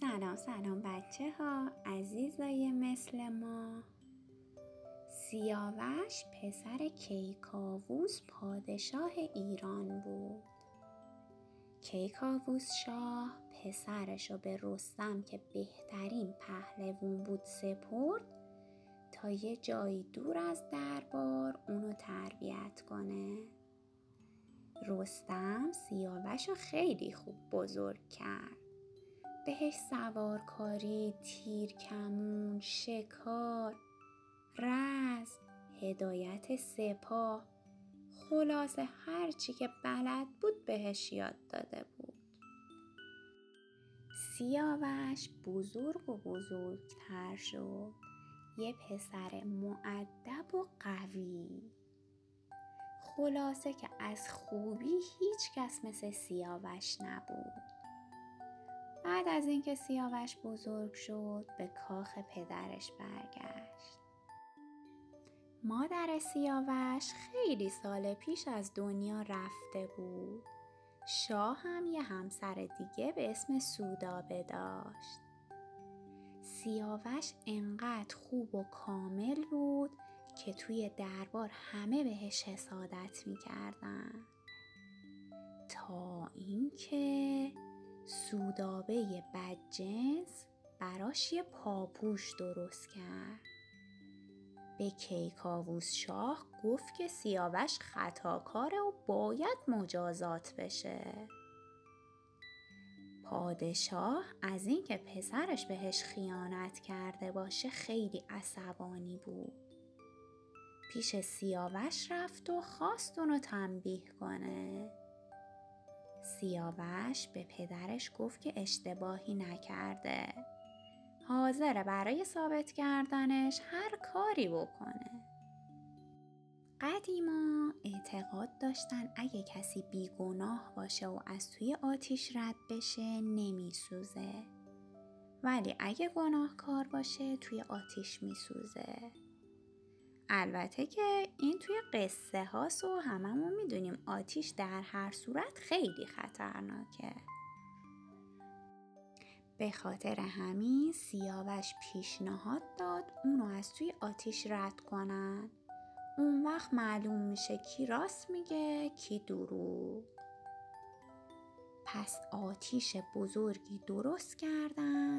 سلام سلام بچه ها عزیزای مثل ما. سیاوش پسر کیکاووس پادشاه ایران بود. کیکاووس شاه پسرش رو به رستم که بهترین پهلوون بود سپرد تا یه جایی دور از دربار اونو تربیت کنه. رستم سیاوش رو خیلی خوب بزرگ کرد. بهش سوارکاری، تیر کمون، شکار، رز، هدایت سپاه خلاصه هرچی که بلد بود بهش یاد داده بود. سیاوش بزرگ و بزرگتر شد. یه پسر معدب و قوی. خلاصه که از خوبی هیچ کس مثل سیاوش نبود. بعد از اینکه سیاوش بزرگ شد به کاخ پدرش برگشت. مادر سیاوش خیلی سال پیش از دنیا رفته بود. شاه هم یه همسر دیگه به اسم سودابه داشت سیاوش انقدر خوب و کامل بود که توی دربار همه بهش حسادت می‌کردن. تا اینکه سودابه بدجنس براش یه پاپوش درست کرد. به کیکاووس شاه گفت که سیاوش خطاکاره و باید مجازات بشه. پادشاه از اینکه پسرش بهش خیانت کرده باشه خیلی عصبانی بود. پیش سیاوش رفت و خواست اونو تنبیه کنه. سیاوش به پدرش گفت که اشتباهی نکرده. حاضره برای ثابت کردنش هر کاری بکنه. قدیما اعتقاد داشتن اگه کسی بیگناه باشه و از توی آتیش رد بشه نمیسوزه. ولی اگه گناهکار باشه توی آتیش میسوزه. البته که این توی قصه هاست و هممون می‌دونیم آتیش در هر صورت خیلی خطرناکه. به خاطر همین سیاوش پیشنهاد داد اونو از توی آتیش رد کنن. اون وقت معلوم میشه کی راست میگه کی دروغ. پس آتیش بزرگی درست کردن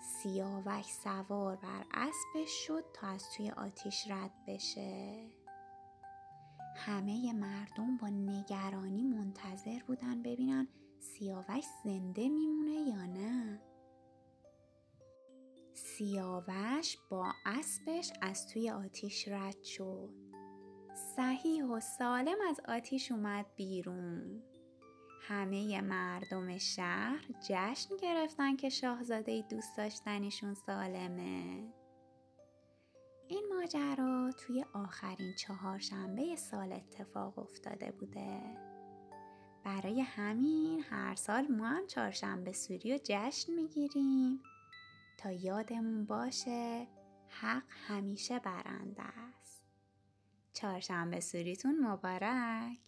سیاوش سوار بر اسبش شد تا از توی آتیش رد بشه. همه مردم با نگرانی منتظر بودن ببینن سیاوش زنده میمونه یا نه. سیاوش با اسبش از توی آتیش رد شد. صحیح و سالم از آتیش اومد بیرون. همه مردم شهر جشن گرفتن که شاهزاده دوست داشتنشون سالمه. این ماجرا توی آخرین چهارشنبه سال اتفاق افتاده بوده. برای همین هر سال ما هم چهارشنبه سوری و جشن می‌گیریم تا یادمون باشه حق همیشه برنده است. چهارشنبه سوریتون مبارک!